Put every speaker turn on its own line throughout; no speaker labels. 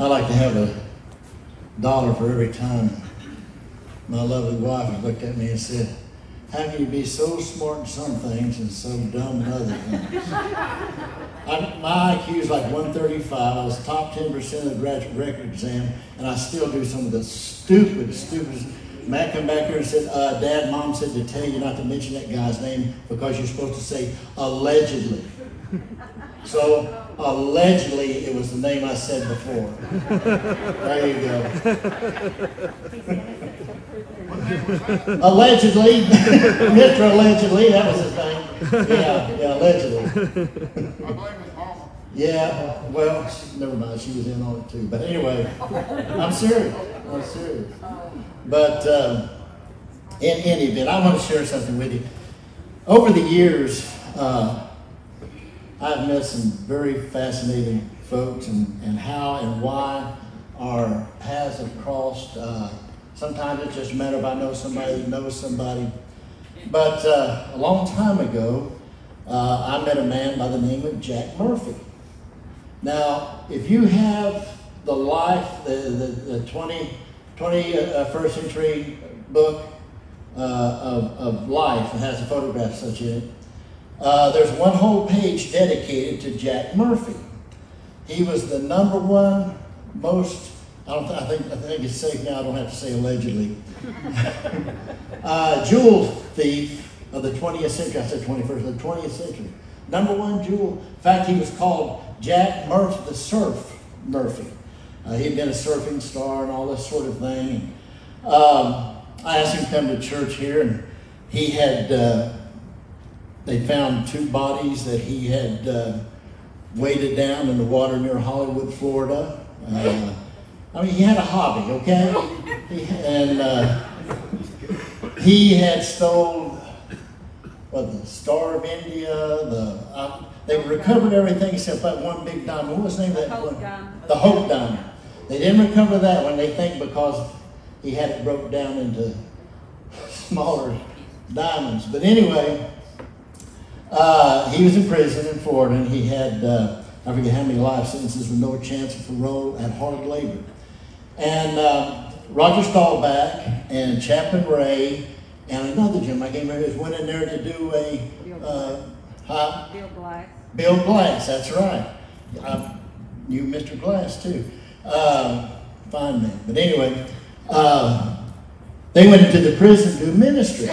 I like to have a dollar for every time my lovely wife looked at me and said, how can you be so smart in some things and so dumb in other things? I, my IQ is like 135. I was top 10% of the graduate record exam, and I still do some of the stupid, stupid. Matt come back here and said, uh, Dad, Mom said to tell you not to mention that guy's name because you're supposed to say allegedly. So allegedly, it was the name I said before. There you go. allegedly, Mr. Allegedly, that was his name. Yeah, yeah, allegedly. Yeah, well, never mind, she was in on it too. But anyway, I'm serious. I'm serious. But um, in any event, I want to share something with you. Over the years, uh, I've met some very fascinating folks and, and how and why our paths have crossed. Uh, Sometimes it's just a matter of I know somebody that knows somebody. But uh, a long time ago, uh, I met a man by the name of Jack Murphy. Now, if you have the life, the, the, the 20, 21st uh, century book uh, of, of life, it has a photograph such in it, uh, there's one whole page dedicated to Jack Murphy. He was the number one most I don't. I think. I think it's safe now. I don't have to say allegedly. uh, jewel thief of the 20th century. I said 21st. The 20th century. Number one jewel. In fact, he was called Jack Murphy, the Surf Murphy. Uh, he had been a surfing star and all this sort of thing. Um, I asked him to come to church here, and he had. Uh, they found two bodies that he had uh, weighted down in the water near Hollywood, Florida. Uh, I mean, he had a hobby, okay? He, and uh, he had stole what the Star of India. The recovered everything except that one big diamond. What was the name of that
Hope
one?
diamond.
The Hope Diamond. They didn't recover that one. They think because he had it broke down into smaller diamonds. But anyway, uh, he was in prison in Florida, and he had uh, I forget how many life sentences with no chance of parole and hard labor. And uh, Roger Staubach and Chapman Ray and another gentleman, I can't remember, went in there to do a, uh, huh?
Bill Black.
Bill Glass, that's right. I knew Mr. Glass too. Uh, fine man. But anyway, uh, they went into the prison to ministry.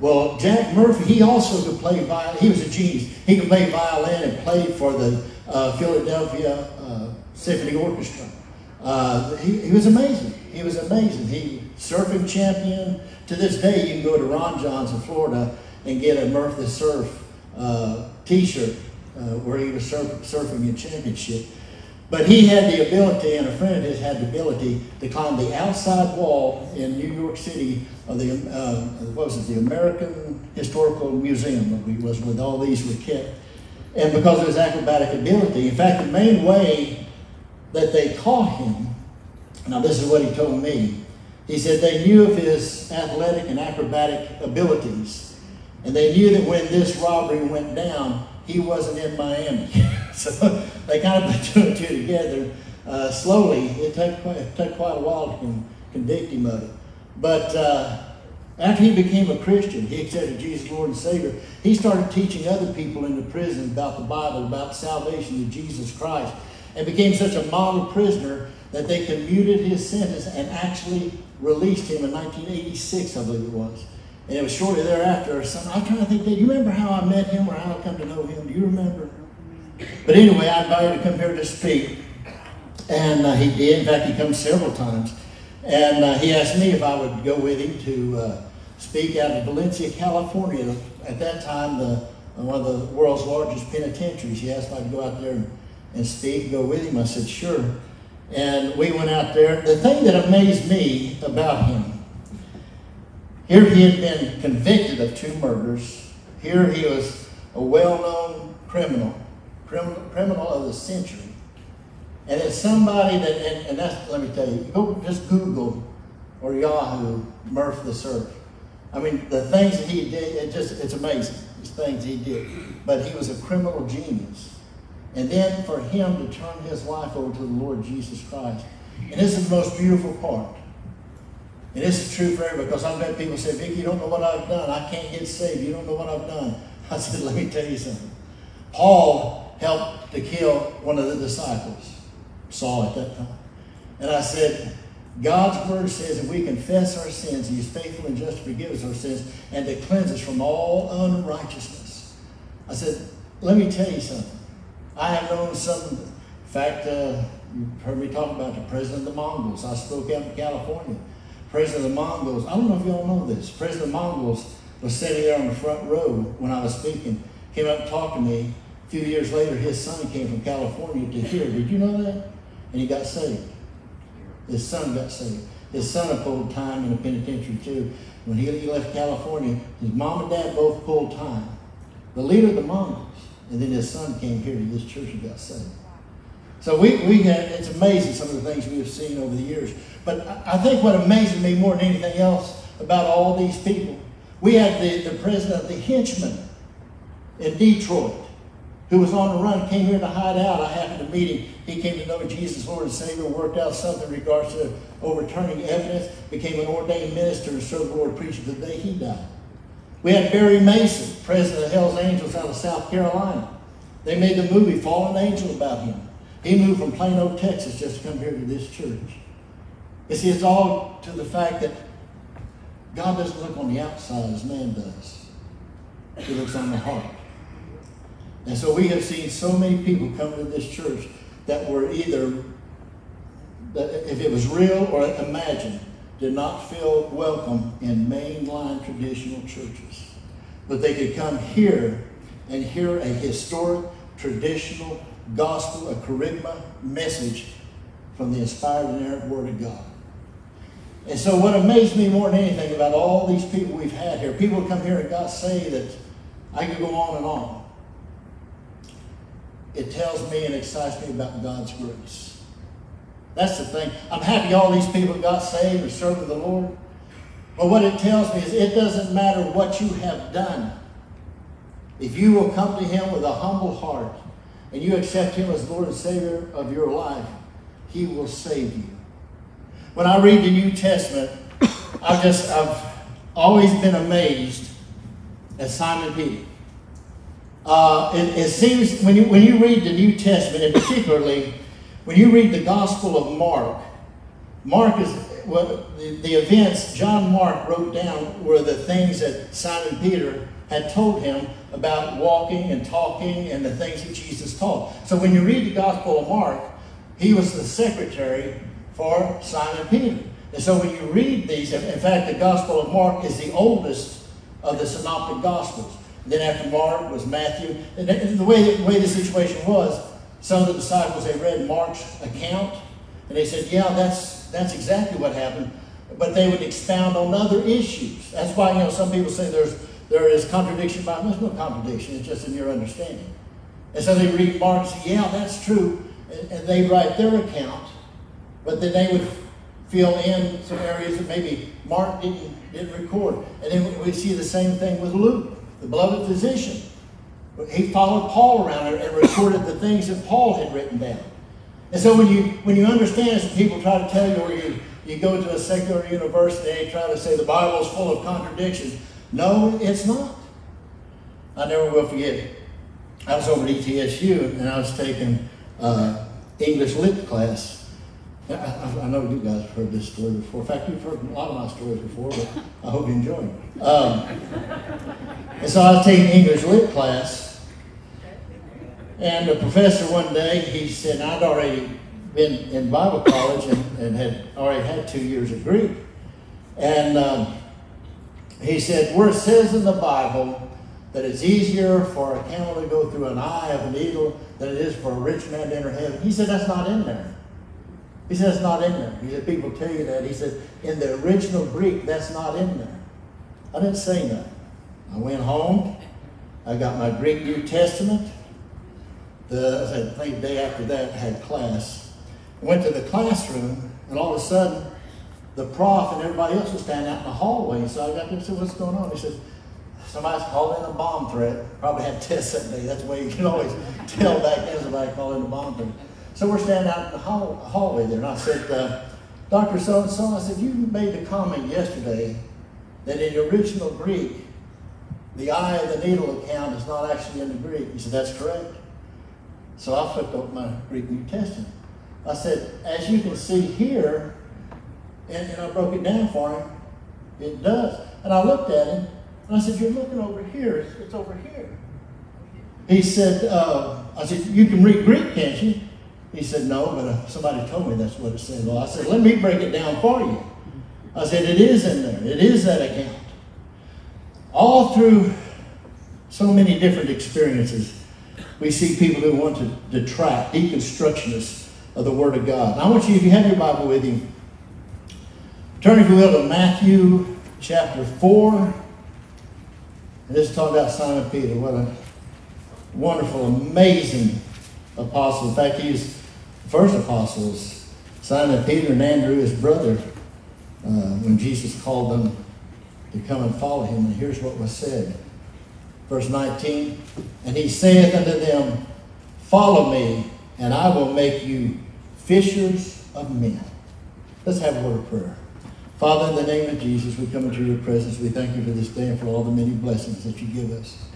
Well, Jack Murphy, he also could play violin. He was a genius. He could play violin and played for the uh, Philadelphia uh, Symphony Orchestra. Uh, he, he was amazing. He was amazing. He surfing champion. To this day, you can go to Ron Jon's in Florida and get a Murphy Surf uh, T-shirt uh, where he was surf, surfing a championship. But he had the ability, and a friend of his had the ability to climb the outside wall in New York City of the uh, what was it, the American Historical Museum, was with all these were kept. And because of his acrobatic ability, in fact, the main way that they caught him. Now, this is what he told me. He said they knew of his athletic and acrobatic abilities, and they knew that when this robbery went down, he wasn't in Miami. so they kind of put two and two together. Uh, slowly, it took, quite, it took quite a while to con- convict him of it. But uh, after he became a Christian, he accepted Jesus Lord and Savior, he started teaching other people in the prison about the Bible, about salvation of Jesus Christ and became such a model prisoner that they commuted his sentence and actually released him in 1986, I believe it was. And it was shortly thereafter. I'm trying to think, do you remember how I met him or how I come to know him? Do you remember? But anyway, I invited him to come here to speak. And uh, he did. In fact, he comes several times. And uh, he asked me if I would go with him to uh, speak out of Valencia, California. At that time, the, one of the world's largest penitentiaries. He asked if I could go out there and and speak, go with him? I said, sure. And we went out there. The thing that amazed me about him, here he had been convicted of two murders. Here he was a well-known criminal, criminal, criminal of the century. And it's somebody that, and, and that's, let me tell you, go just Google or Yahoo, Murph the Surf. I mean, the things that he did, it just, it's amazing, the things he did. But he was a criminal genius. and then for him to turn his life over to the Lord Jesus Christ. And this is the most beautiful part. And this is true for everybody because I've met people say, Vic, you don't know what I've done. I can't get saved. You don't know what I've done. I said, let me tell you something. Paul helped to kill one of the disciples, Saul at that time. And I said, God's word says if we confess our sins, He is faithful and just to forgive us our sins and to cleanse us from all unrighteousness. I said, let me tell you something. I have known some, in fact, uh, you've heard me talk about the president of the Mongols. I spoke out in California. President of the Mongols, I don't know if you all know this. President of the Mongols was sitting there on the front row when I was speaking, came up and talked to me. A few years later, his son came from California to here. Did you know that? And he got saved. His son got saved. His son pulled time in the penitentiary too. When he left California, his mom and dad both pulled time. The leader of the Mongols. And then his son came here to this church and got saved. So we, we had, it's amazing some of the things we have seen over the years. But I think what amazes me more than anything else about all these people, we had the, the president of the Henchmen in Detroit who was on the run, came here to hide out. I happened to meet him. He came to know Jesus, Lord and Savior, worked out something in regards to overturning evidence, became an ordained minister, and served the Lord preaching the day he died. We had Barry Mayson, president of Hell's Angels out of South Carolina. They made the movie Fallen Angel about him. He moved from Plano, Texas, just to come here to this church. You see, it's all to the fact that God doesn't look on the outside as man does. He looks on the heart. And so we have seen so many people come to this church that were either, that if it was real or imagined, did not feel welcome in mainline traditional churches. But they could come here and hear a historic, traditional, gospel, a kerygma message from the inspired and inerrant Word of God. And so, what amazed me more than anything about all these people we've had here, people come here and got saved that I could go on and on it tells me and excites me about God's grace. That's the thing. I'm happy all these people got saved and served the Lord. But what it tells me is it doesn't matter what you have done. If you will come to Him with a humble heart and you accept Him as Lord and Savior of your life, He will save you. When I read the New Testament, I've just I've always been amazed at Simon Peter. Uh, it, it, seems when you, when you read the New Testament, and particularly when you read the Gospel of Mark, Mark is well, the, the events John Mark wrote down were the things that Simon Peter had told him about walking and talking and the things that Jesus taught. So when you read the Gospel of Mark, he was the secretary for Simon Peter. And so when you read these, in fact, the Gospel of Mark is the oldest of the Synoptic Gospels. Then after Mark was Matthew. And the way, the way the situation was, some of the disciples, they read Mark's account, and they said, yeah, that's, that's exactly what happened. But they would expound on other issues. That's why, you know, some people say there's, there is contradiction, but there's no contradiction. It's just in your understanding. And so they read Mark and say, yeah, that's true. And, and they write their account, but then they would fill in some areas that maybe Mark didn't, didn't record. And then we see the same thing with Luke the beloved physician. He followed Paul around and recorded the things that Paul had written down. And so when you when you understand some people try to tell you or you, you go to a secular university and try to say the Bible is full of contradictions. No, it's not. I never will forget. it. I was over at ETSU and I was taking uh, English lit class I, I, know you guys have heard this story before. In fact, you've heard a lot of my stories before, but I hope you enjoy them. Um, and so I was taking English lit class, and the professor one day he said I'd already been in Bible college and, and had already had two years of Greek, and um, he said, "Where it says in the Bible that it's easier for a camel to go through an eye of an eagle than it is for a rich man to enter heaven," he said that's not in there. He said, it's not in there. He said, people tell you that. He said, in the original Greek, that's not in there. I didn't say nothing. I went home. I got my Greek New Testament. The, I think the day after that, I had class. I went to the classroom, and all of a sudden, the prof and everybody else was standing out in the hallway. So I got there and said, what's going on? He said, somebody's called in a bomb threat. Probably had tests that day. That's the way you can always tell back then somebody called in a bomb threat. So we're standing out in the hall, hallway there, and I said, uh, Dr. So and so, I said, you made the comment yesterday that in the original Greek, the eye of the needle account is not actually in the Greek. He said, That's correct. So I flipped open my Greek New Testament. I said, As you can see here, and, and I broke it down for him, it does. And I looked at him, and I said, You're looking over here. It's, it's over here. He said, uh, I said, You can read Greek, can't you? He said, No, but uh, somebody told me that's what it said. Well, I said, Let me break it down for you. I said, It is in there, it is that account. All through so many different experiences, we see people who want to detract, deconstructionists of the Word of God. And I want you, if you have your Bible with you, turn, if you will, to Matthew chapter 4. And this is talking about Simon Peter. What a wonderful, amazing apostle. In fact, he's the first apostles. Simon Peter and Andrew, his brother, uh, when Jesus called them to come and follow him. And here's what was said. Verse 19, and he saith unto them, Follow me, and I will make you fishers of men. Let's have a word of prayer. Father, in the name of Jesus, we come into your presence. We thank you for this day and for all the many blessings that you give us.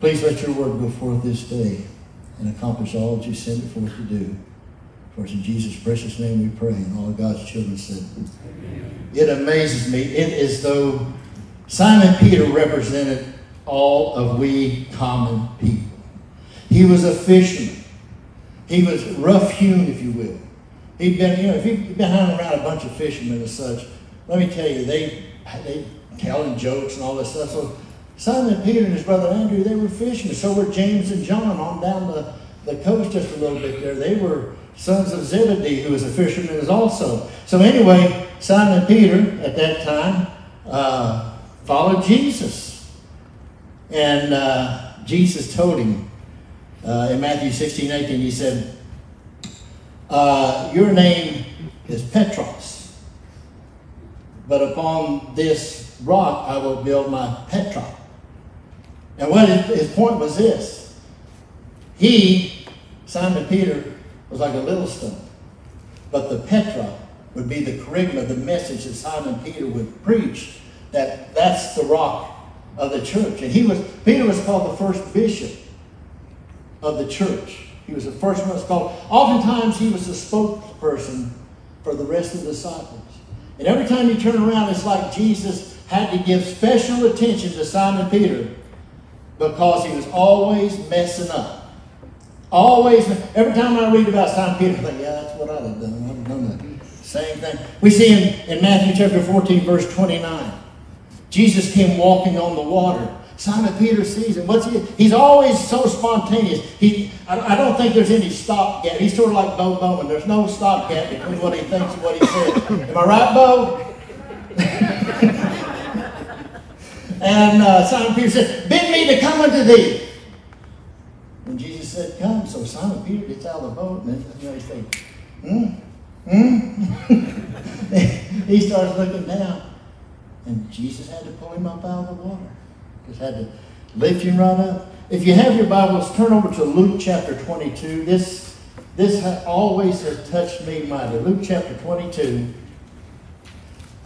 Please let your word go forth this day and accomplish all that you sent it forth to do. For it's in Jesus' precious name we pray, and all of God's children said, Amen. It amazes me. It is though Simon Peter represented all of we common people. He was a fisherman. He was rough hewn, if you will. He'd been, you know, if he'd been hanging around a bunch of fishermen and such, let me tell you, they they telling jokes and all this stuff. So Simon Peter and his brother Andrew, they were fishing. So were James and John on down the, the coast just a little bit there. They were sons of Zebedee, who was a fisherman as also. So anyway, Simon Peter at that time uh, followed Jesus. And uh, Jesus told him uh, in Matthew 16, 18, he said, uh, Your name is Petros, but upon this rock I will build my Petra. And what his, his point was this He, Simon Peter, was like a little stone, but the Petra would be the kerygma, the message that Simon Peter would preach, that that's the rock of the church. And he was, Peter was called the first bishop of the church. He was the first one that's called. Oftentimes he was the spokesperson for the rest of the disciples. And every time you turn around, it's like Jesus had to give special attention to Simon Peter because he was always messing up. Always, every time I read about Simon Peter, I think, yeah, that's what I'd have done. I'd have done the same thing. We see in, in Matthew chapter 14, verse 29. Jesus came walking on the water. Simon Peter sees him. What's he? He's always so spontaneous. He, I, I don't think there's any stop gap. He's sort of like Bo Bowman. There's no stop gap between what he thinks and what he says. Am I right, Bo? and uh, Simon Peter said, "Bid me to come unto thee." And Jesus said, "Come." So Simon Peter gets out of the boat, and you know, he's thinking, "Hmm, hmm." he starts looking down. And Jesus had to pull him up out of the water. Just had to lift him right up. If you have your Bibles, turn over to Luke chapter 22. This, this always has touched me mightily. Luke chapter 22.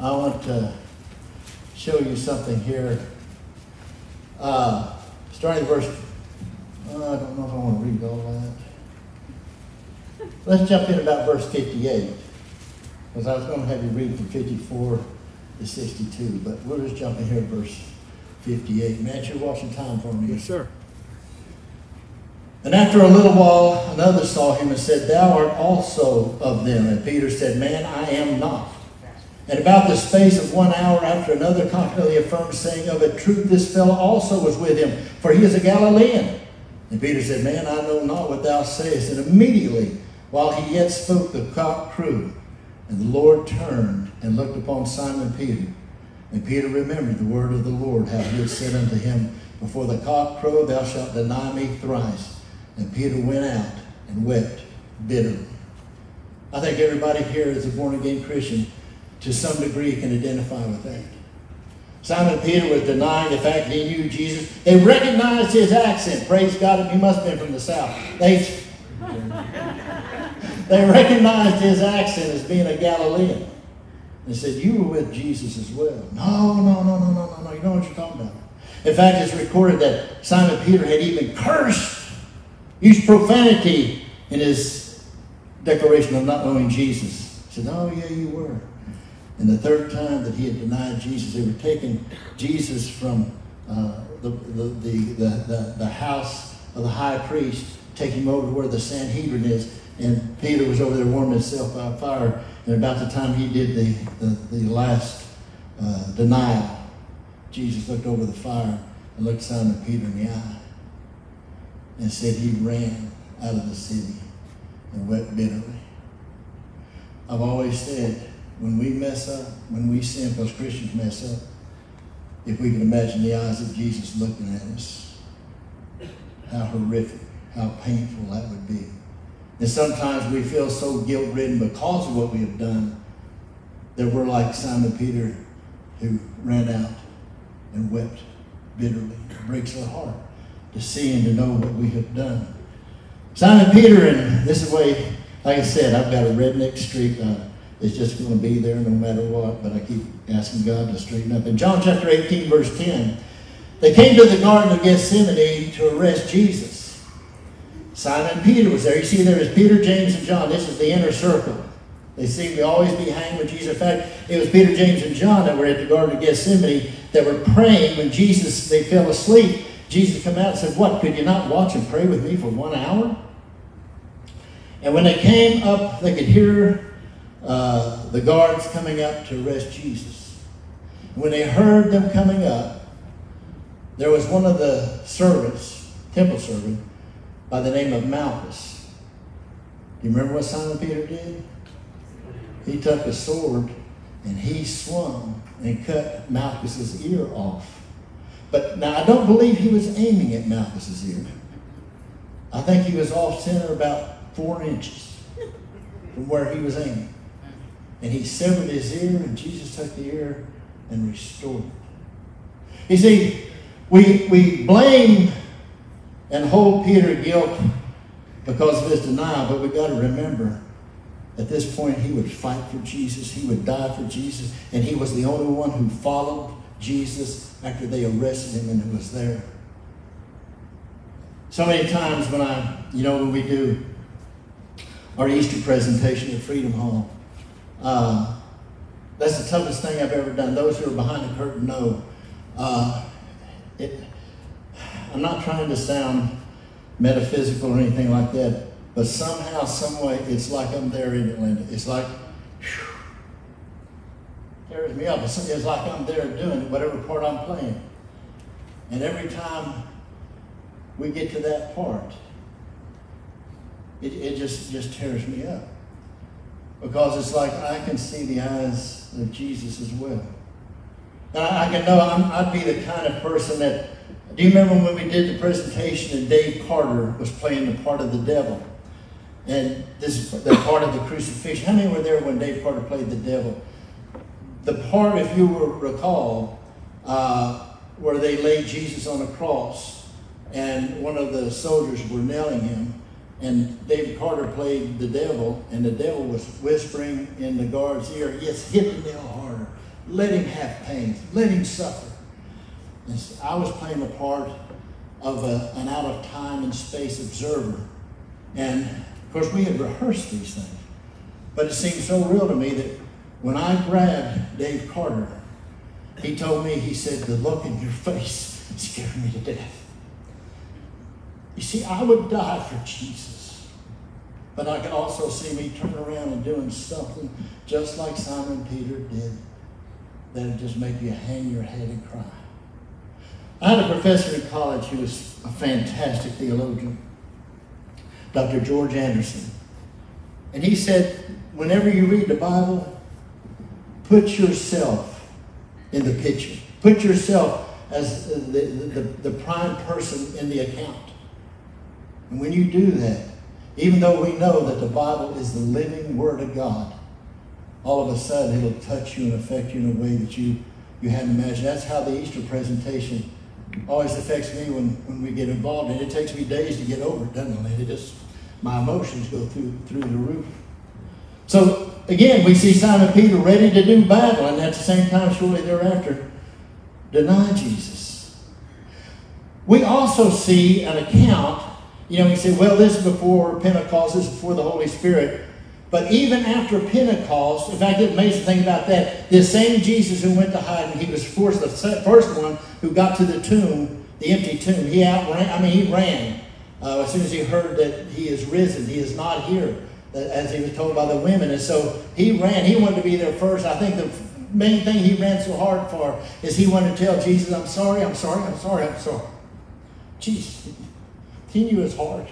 I want to show you something here. Uh, starting verse, uh, I don't know if I want to read all that. Let's jump in about verse 58. Because I was going to have you read from 54 to 62. But we'll just jump in here at verse 58. Matt, you're watching time for me.
Yes, sir.
And after a little while, another saw him and said, Thou art also of them. And Peter said, Man, I am not. And about the space of one hour after another confidently affirmed, saying, Of a truth, this fellow also was with him, for he is a Galilean. And Peter said, Man, I know not what thou sayest. And immediately, while he yet spoke, the cock crew. And the Lord turned and looked upon Simon Peter. And Peter remembered the word of the Lord, how he had said unto him, Before the cock crow, thou shalt deny me thrice. And Peter went out and wept bitterly. I think everybody here is a born again Christian to some degree can identify with that. Simon Peter was denying the fact that he knew Jesus. They recognized his accent. Praise God, he must have been from the South. They, they recognized his accent as being a Galilean. They said, You were with Jesus as well. No, no, no, no, no, no, no. You know what you're talking about. In fact, it's recorded that Simon Peter had even cursed, used profanity in his declaration of not knowing Jesus. He said, Oh, yeah, you were. And the third time that he had denied Jesus, they were taking Jesus from uh, the, the, the, the, the house of the high priest, taking him over to where the Sanhedrin is. And Peter was over there warming himself by fire. And about the time he did the, the, the last uh, denial, Jesus looked over the fire and looked Simon Peter in the eye and said he ran out of the city and wept bitterly. I've always said, when we mess up, when we sin, because Christians mess up, if we can imagine the eyes of Jesus looking at us, how horrific, how painful that would be. And sometimes we feel so guilt ridden because of what we have done that we're like Simon Peter who ran out and wept bitterly. It breaks our heart to see and to know what we have done. Simon Peter, and this is the way, like I said, I've got a redneck streak. Uh, it's just going to be there no matter what, but I keep asking God to straighten up. In John chapter 18, verse 10, they came to the Garden of Gethsemane to arrest Jesus. Simon Peter was there. You see, there is Peter, James, and John. This is the inner circle. They seem to always be hanging with Jesus. In fact, it was Peter, James, and John that were at the Garden of Gethsemane that were praying when Jesus, they fell asleep. Jesus come out and said, What, could you not watch and pray with me for one hour? And when they came up, they could hear uh, the guards coming up to arrest Jesus. When they heard them coming up, there was one of the servants, temple servant, by the name of Malchus. Do you remember what Simon Peter did? He took a sword and he swung and cut Malchus's ear off. But now I don't believe he was aiming at Malchus's ear. I think he was off center about four inches from where he was aiming. And he severed his ear, and Jesus took the ear and restored it. You see, we, we blame and hold Peter guilt because of his denial, but we've got to remember at this point he would fight for Jesus, he would die for Jesus, and he was the only one who followed Jesus after they arrested him and who was there. So many times when I, you know, when we do our Easter presentation at Freedom Hall, uh, that's the toughest thing I've ever done. Those who are behind the curtain know. Uh, it, I'm not trying to sound metaphysical or anything like that, but somehow, some way, it's like I'm there in it, Linda. It's like, whew, tears me up. It's, it's like I'm there doing whatever part I'm playing. And every time we get to that part, it, it just, just tears me up because it's like I can see the eyes of Jesus as well. I, I can know I'm, I'd be the kind of person that. Do you remember when we did the presentation and Dave Carter was playing the part of the devil? And this is the part of the crucifixion. How many were there when Dave Carter played the devil? The part, if you will recall, uh, where they laid Jesus on a cross and one of the soldiers were nailing him and David Carter played the devil, and the devil was whispering in the guard's ear, Yes, hit the nail harder. Let him have pain. Let him suffer. And I was playing the part of a, an out of time and space observer. And of course, we had rehearsed these things. But it seemed so real to me that when I grabbed Dave Carter, he told me, he said, The look in your face scared me to death. You see, I would die for Jesus. But I could also see me turning around and doing something just like Simon Peter did that'd just make you hang your head and cry. I had a professor in college who was a fantastic theologian, Dr. George Anderson. And he said, whenever you read the Bible, put yourself in the picture. Put yourself as the, the, the prime person in the account. And when you do that, even though we know that the Bible is the living Word of God, all of a sudden it'll touch you and affect you in a way that you, you hadn't imagined. That's how the Easter presentation always affects me when, when we get involved. And it takes me days to get over it, doesn't it? It just, my emotions go through, through the roof. So again, we see Simon Peter ready to do battle, and at the same time, shortly thereafter, deny Jesus. We also see an account, you know, we say, well, this is before Pentecost, this is before the Holy Spirit. But even after Pentecost, in fact, the amazing thing about that, this same Jesus who went to hide, and he was first, the first one who got to the tomb, the empty tomb. He outran, I mean, he ran uh, as soon as he heard that he is risen. He is not here, uh, as he was told by the women. And so he ran. He wanted to be there first. I think the main thing he ran so hard for is he wanted to tell Jesus, I'm sorry, I'm sorry, I'm sorry, I'm sorry. Jesus, he knew his heart.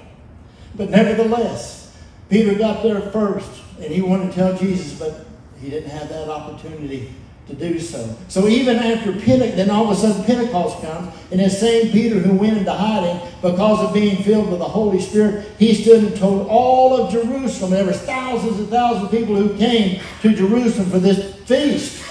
But nevertheless, Peter got there first, and he wanted to tell Jesus, but he didn't have that opportunity to do so. So even after Pentecost, then all of a sudden Pentecost comes, and this same Peter who went into hiding because of being filled with the Holy Spirit, he stood and told all of Jerusalem. There were thousands and thousands of people who came to Jerusalem for this feast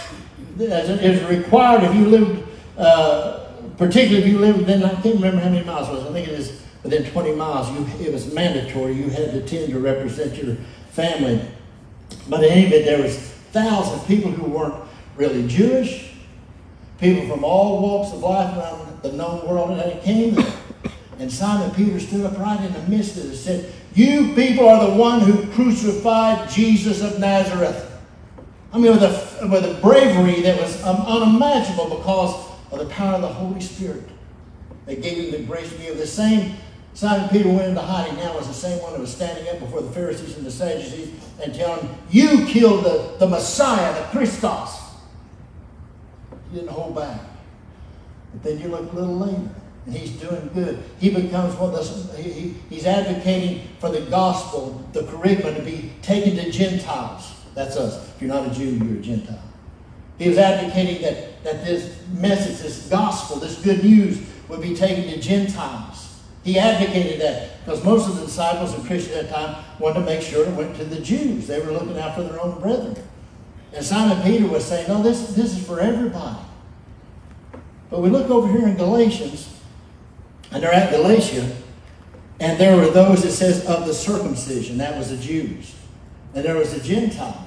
as is required if you lived, uh, particularly if you lived then, I can't remember how many miles it was, I think it is within 20 miles, you, it was mandatory. You had to attend to represent your family. But in any event, there was thousands of people who weren't really Jewish, people from all walks of life around the known world, and they came. And Simon Peter stood up right in the midst of it and said, You people are the one who crucified Jesus of Nazareth. I mean, with a, with a bravery that was um, unimaginable because of the power of the Holy Spirit that gave him the grace to be able. The same Simon Peter went into hiding now was the same one that was standing up before the Pharisees and the Sadducees and telling You killed the, the Messiah, the Christos. He didn't hold back. But then you look a little later, and he's doing good. He becomes one of the, he, he's advocating for the gospel, the kerygma to be taken to Gentiles. That's us. If you're not a Jew, you're a Gentile. He was advocating that, that this message, this gospel, this good news would be taken to Gentiles. He advocated that because most of the disciples and Christians at that time wanted to make sure it went to the Jews. They were looking out for their own brethren. And Simon Peter was saying, no, this, this is for everybody. But we look over here in Galatians, and they're at Galatia, and there were those that says of the circumcision, that was the Jews and there was the Gentiles.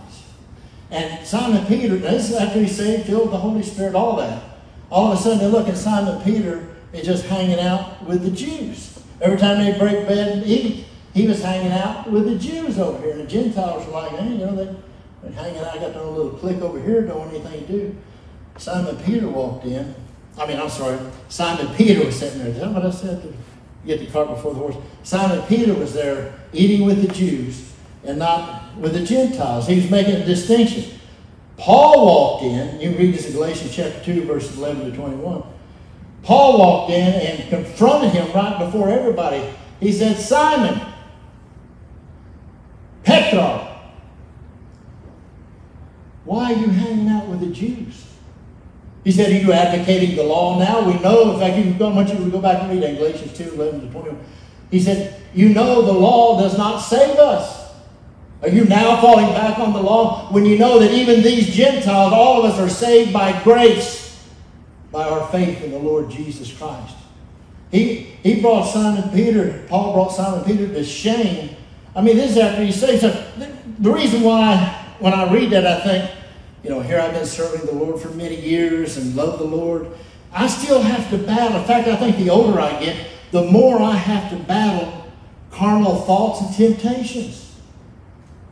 And Simon Peter, this is after he saved, filled the Holy Spirit, all that. All of a sudden they look at Simon Peter is just hanging out with the Jews. Every time they break bread and eat, he was hanging out with the Jews over here. And the Gentiles were like, hey, you know, they, they're hanging out, I got their own little clique over here, want anything to do. Simon Peter walked in. I mean, I'm sorry, Simon Peter was sitting there. Is that what I said? To get the cart before the horse. Simon Peter was there eating with the Jews and not with the Gentiles. He was making a distinction. Paul walked in, you read this in Galatians chapter 2, verses 11 to 21. Paul walked in and confronted him right before everybody. He said, Simon, Petra, why are you hanging out with the Jews? He said, Are you advocating the law now? We know, in fact, you, I want you go back and read Galatians 2, 11 to 21. He said, You know the law does not save us. Are you now falling back on the law when you know that even these Gentiles, all of us are saved by grace, by our faith in the Lord Jesus Christ? He, he brought Simon Peter, Paul brought Simon Peter to shame. I mean, this is after he says, so the reason why, when I read that, I think, you know, here I've been serving the Lord for many years and love the Lord. I still have to battle. In fact, I think the older I get, the more I have to battle carnal thoughts and temptations.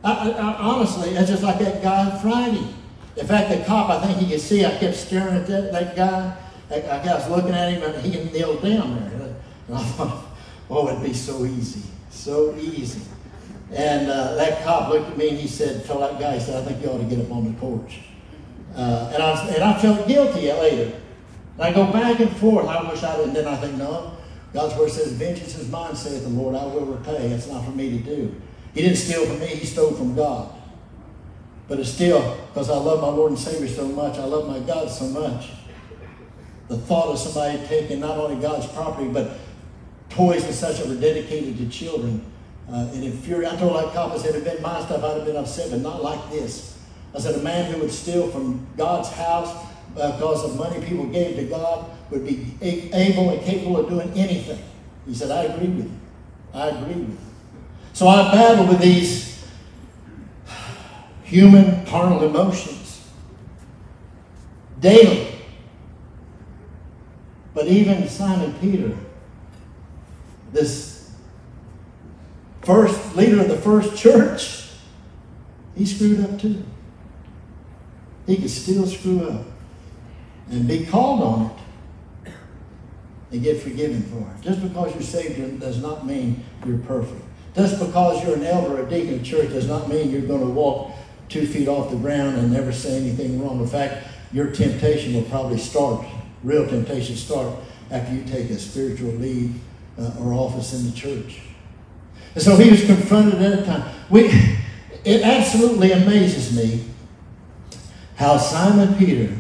I, I, honestly, it's just like that guy on Friday. In fact, the cop, I think he could see, I kept staring at that, that guy. I, was looking at him and he knelt down there. And I thought, oh, it'd be so easy, so easy. And uh, that cop looked at me and he said, told that guy, he said, I think you ought to get up on the porch. Uh, and, I, and I felt guilty later. And I go back and forth. I wish I didn't. Then I think, no, God's word says, vengeance is mine, saith the Lord. I will repay. It's not for me to do. He didn't steal from me, he stole from God. But it's still, because I love my Lord and Savior so much, I love my God so much. The thought of somebody taking not only God's property, but toys and such that were dedicated to children. Uh, and infuriated. I told that cop, I said, if it had been my stuff, I'd have been upset, but not like this. I said, a man who would steal from God's house, because of money people gave to God, would be able and capable of doing anything. He said, I agree with you. I agree with you. So I battle with these human carnal emotions daily. But even Simon Peter, this first leader of the first church, he screwed up too. He could still screw up and be called on it and get forgiven for it. Just because you're saved does not mean you're perfect. Just because you're an elder or a deacon of church does not mean you're going to walk two feet off the ground and never say anything wrong. In fact, your temptation will probably start, real temptation start after you take a spiritual lead uh, or office in the church. And so he was confronted at a time. We, it absolutely amazes me how Simon Peter,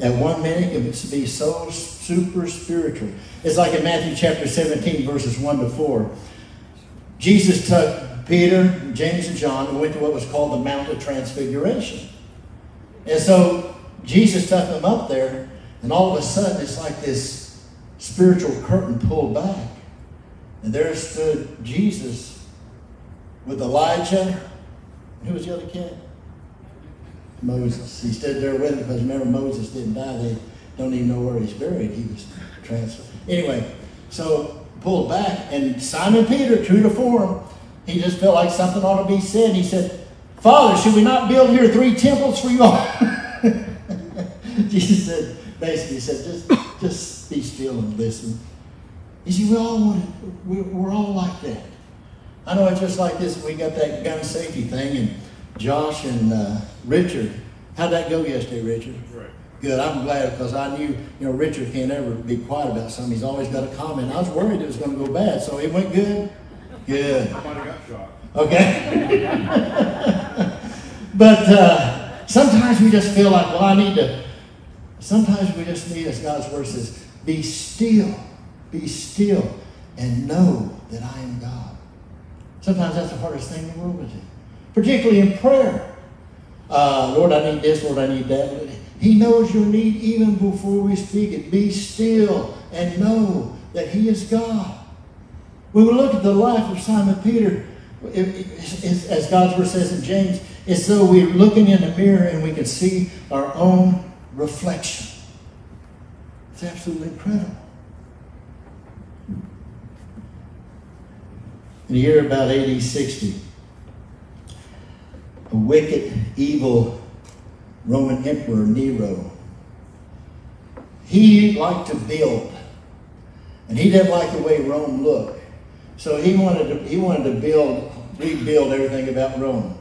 at one minute, can be so super spiritual. It's like in Matthew chapter 17, verses 1 to 4. Jesus took Peter, James, and John went to what was called the Mount of Transfiguration. And so Jesus took them up there, and all of a sudden it's like this spiritual curtain pulled back. And there stood Jesus with Elijah. Who was the other kid? Moses. He stood there with him because remember Moses didn't die. They don't even know where he's buried. He was transferred. Anyway, so pulled back. And Simon Peter, true to form, he just felt like something ought to be said. He said, Father, should we not build here three temples for you all? Jesus said, basically, he said, just, just be still and listen. You see, we all want it. We're all like that. I know it's just like this. We got that gun safety thing, and Josh and uh, Richard. How'd that go yesterday, Richard?
Right.
Good. I'm glad because I knew, you know, Richard can't ever be quiet about something. He's always got a comment. I was worried it was going to go bad, so it went good. Good.
I might have got shot.
Okay. but uh, sometimes we just feel like, well, I need to. Sometimes we just need, as God's word says, be still, be still, and know that I am God. Sometimes that's the hardest thing in the world to do, particularly in prayer. Uh, Lord, I need this. Lord, I need that. He knows your need even before we speak it. Be still and know that He is God. We look at the life of Simon Peter, as God's word says in James, it's though we're looking in the mirror and we can see our own reflection. It's absolutely incredible. In the year about AD 60, a wicked, evil Roman Emperor Nero. He liked to build, and he didn't like the way Rome looked. So he wanted to, he wanted to build, rebuild everything about Rome.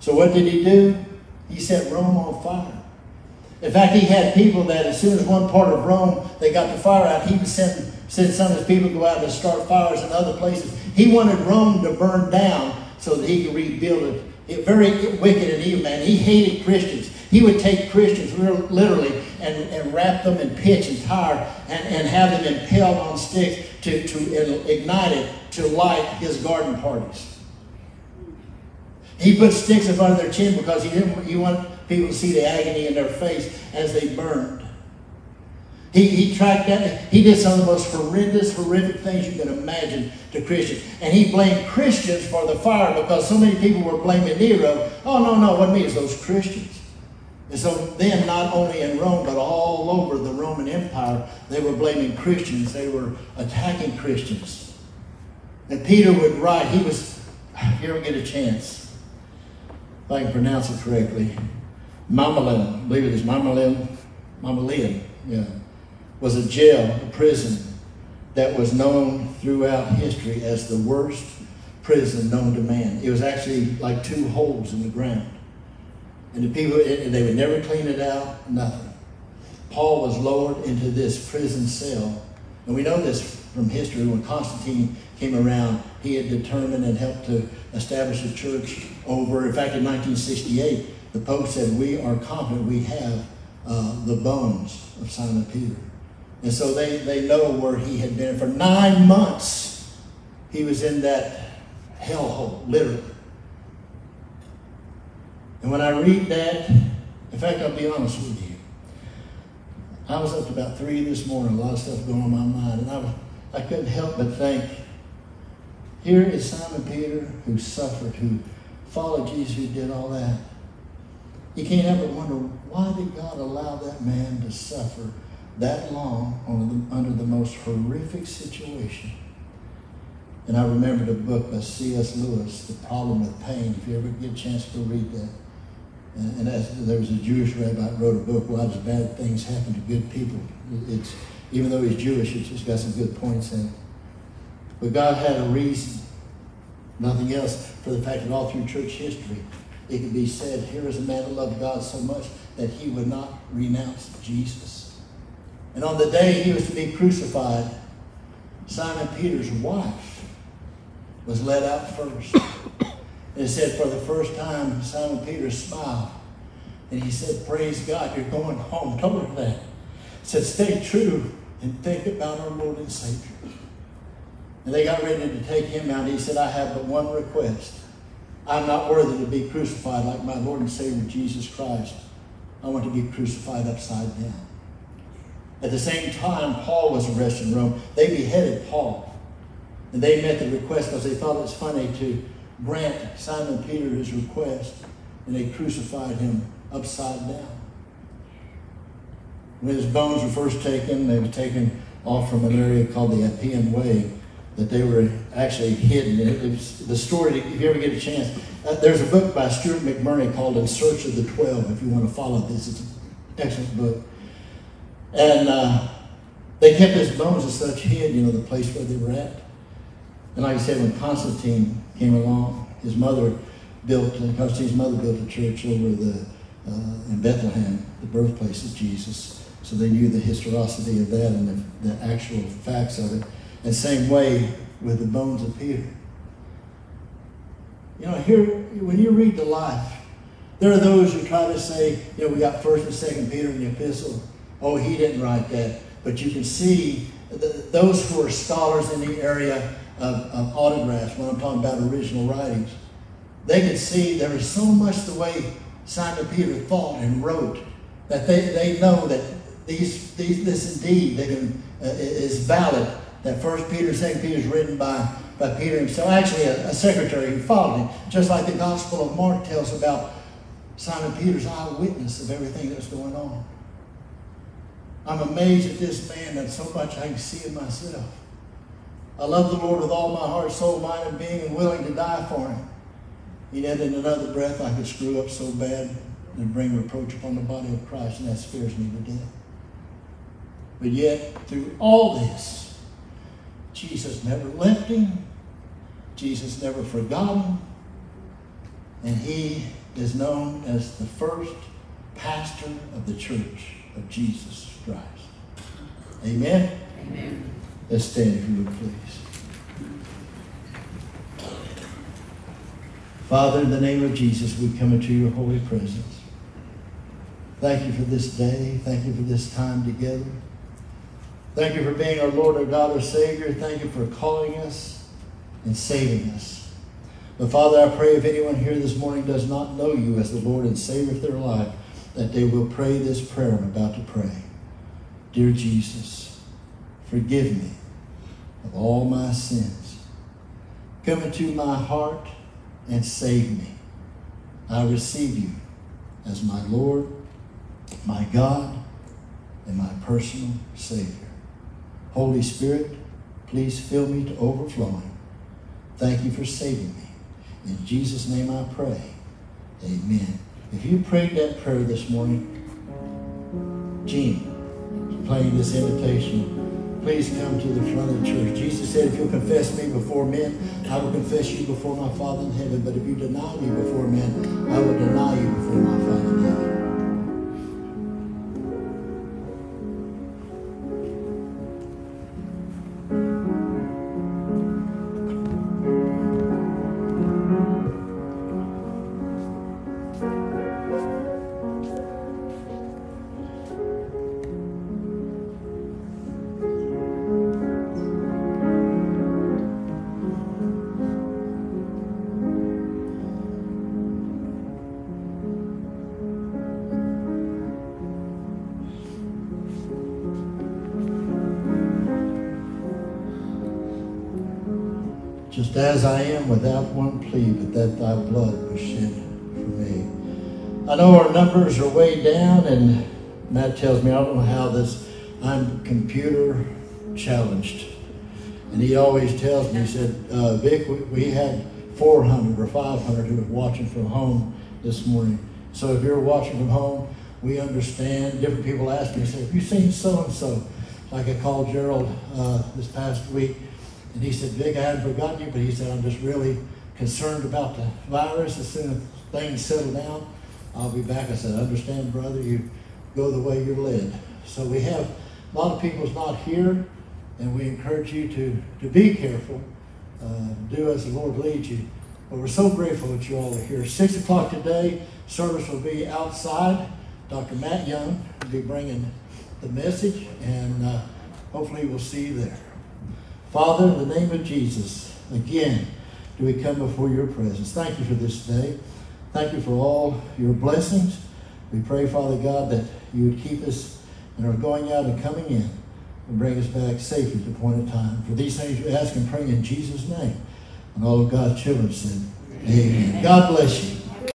So what did he do? He set Rome on fire. In fact, he had people that as soon as one part of Rome they got the fire out, he would send, send some of his people to go out and start fires in other places. He wanted Rome to burn down so that he could rebuild it. it very wicked and evil man. He hated Christians. He would take Christians literally and, and wrap them in pitch and tar and, and have them impaled on sticks to, to ignite it to light his garden parties. He put sticks in front of their chin because he didn't he wanted people to see the agony in their face as they burned. He, he tracked that. He did some of the most horrendous, horrific things you can imagine to Christians. And he blamed Christians for the fire because so many people were blaming Nero. Oh, no, no, what me? It's those Christians. And so then, not only in Rome, but all over the Roman Empire, they were blaming Christians. They were attacking Christians. And Peter would write, he was, if you ever get a chance, if I can pronounce it correctly, Mammalin, I believe it is Mammalin, Mammalin, yeah, was a jail, a prison that was known throughout history as the worst prison known to man. It was actually like two holes in the ground. And the people, and they would never clean it out, nothing. Paul was lowered into this prison cell. And we know this from history when Constantine came around, he had determined and helped to establish a church over. In fact, in 1968, the Pope said, We are confident we have uh, the bones of Simon Peter. And so they, they know where he had been. For nine months, he was in that hellhole, literally. And when I read that, in fact, I'll be honest with you. I was up to about three this morning, a lot of stuff going on my mind, and I, was, I couldn't help but think, here is Simon Peter who suffered, who followed Jesus, who did all that. You can't ever wonder, why did God allow that man to suffer that long under the, most horrific situation? And I remembered a book by C.S. Lewis, The Problem with Pain. If you ever get a chance to read that. And, and there was a Jewish rabbi wrote a book, Why Does Bad Things Happen to Good People? It's, even though he's Jewish, it's just got some good points in it. But God had a reason, nothing else, for the fact that all through church history, it could be said, here is a man who loved God so much that he would not renounce Jesus. And on the day he was to be crucified, Simon Peter's wife was let out first. And it said, for the first time, Simon Peter smiled. And he said, Praise God, you're going home. Told her that. said, Stay true and think about our Lord and Savior. And they got ready to take him out. He said, I have but one request. I'm not worthy to be crucified like my Lord and Savior Jesus Christ. I want to be crucified upside down. At the same time, Paul was arrested in Rome. They beheaded Paul. And they met the request because they thought it was funny to grant Simon Peter his request, and they crucified him upside down. When his bones were first taken, they were taken off from an area called the Appian Way, that they were actually hidden. It, was the story, if you ever get a chance, uh, there's a book by Stuart McMurray called In Search of the Twelve, if you want to follow this. It's an excellent book. And uh, they kept his bones as such hid, you know, the place where they were at. And like I said, when Constantine came along, his mother built, Constantine's mother built a church over the uh, in Bethlehem, the birthplace of Jesus. So they knew the historicity of that and the, the actual facts of it. And same way with the bones of Peter. You know, here when you read the life, there are those who try to say, you know, we got First and Second Peter in the epistle. Oh, he didn't write that. But you can see the, those who are scholars in the area of, of autographs, when I'm talking about original writings, they could see there is so much the way Simon Peter thought and wrote that they, they know that these, these this indeed they can, uh, is valid. That First Peter, Second Peter is written by, by Peter himself, actually a, a secretary who followed him, just like the Gospel of Mark tells about Simon Peter's eyewitness of everything that was going on. I'm amazed at this man that so much I can see in myself. I love the Lord with all my heart, soul, mind, and being, and willing to die for him. Yet in another breath, I could screw up so bad and bring reproach upon the body of Christ, and that scares me to death. But yet, through all this, Jesus never left him. Jesus never forgot him. And he is known as the first pastor of the church of Jesus Christ. Amen? Amen. Let's stand if you would, please. Father, in the name of Jesus, we come into your holy presence. Thank you for this day. Thank you for this time together. Thank you for being our Lord, our God, our Savior. Thank you for calling us and saving us. But Father, I pray if anyone here this morning does not know you as the Lord and Savior of their life, that they will pray this prayer I'm about to pray. Dear Jesus, forgive me of all my sins. Come into my heart and save me. I receive you as my Lord, my God, and my personal Savior. Holy Spirit, please fill me to overflowing. Thank you for saving me. In Jesus' name I pray. Amen. If you prayed that prayer this morning, Gene, playing this invitation please come to the front of the church. Jesus said, if you'll confess me before men, I will confess you before my Father in heaven. But if you deny me before men, I will deny you before my Father in heaven. That thy blood was shed for me. I know our numbers are way down, and Matt tells me, I don't know how this, I'm computer challenged. And he always tells me, he said, uh, Vic, we, we had 400 or 500 who were watching from home this morning. So if you're watching from home, we understand. Different people ask me, say, have you seen so and so? Like I called Gerald uh, this past week, and he said, Vic, I hadn't forgotten you, but he said, I'm just really concerned about the virus. As soon as things settle down, I'll be back. I said, understand, brother. You go the way you're led. So we have a lot of people's not here, and we encourage you to, to be careful. Uh, do as the Lord leads you. But we're so grateful that you all are here. Six o'clock today, service will be outside. Dr. Matt Young will be bringing the message, and uh, hopefully we'll see you there. Father, in the name of Jesus, again, do we come before your presence. Thank you for this day. Thank you for all your blessings. We pray, Father God, that you would keep us in our going out and coming in and bring us back safely to the point of time. For these things we ask and pray in Jesus' name. And all of God's children said, Amen. God bless you.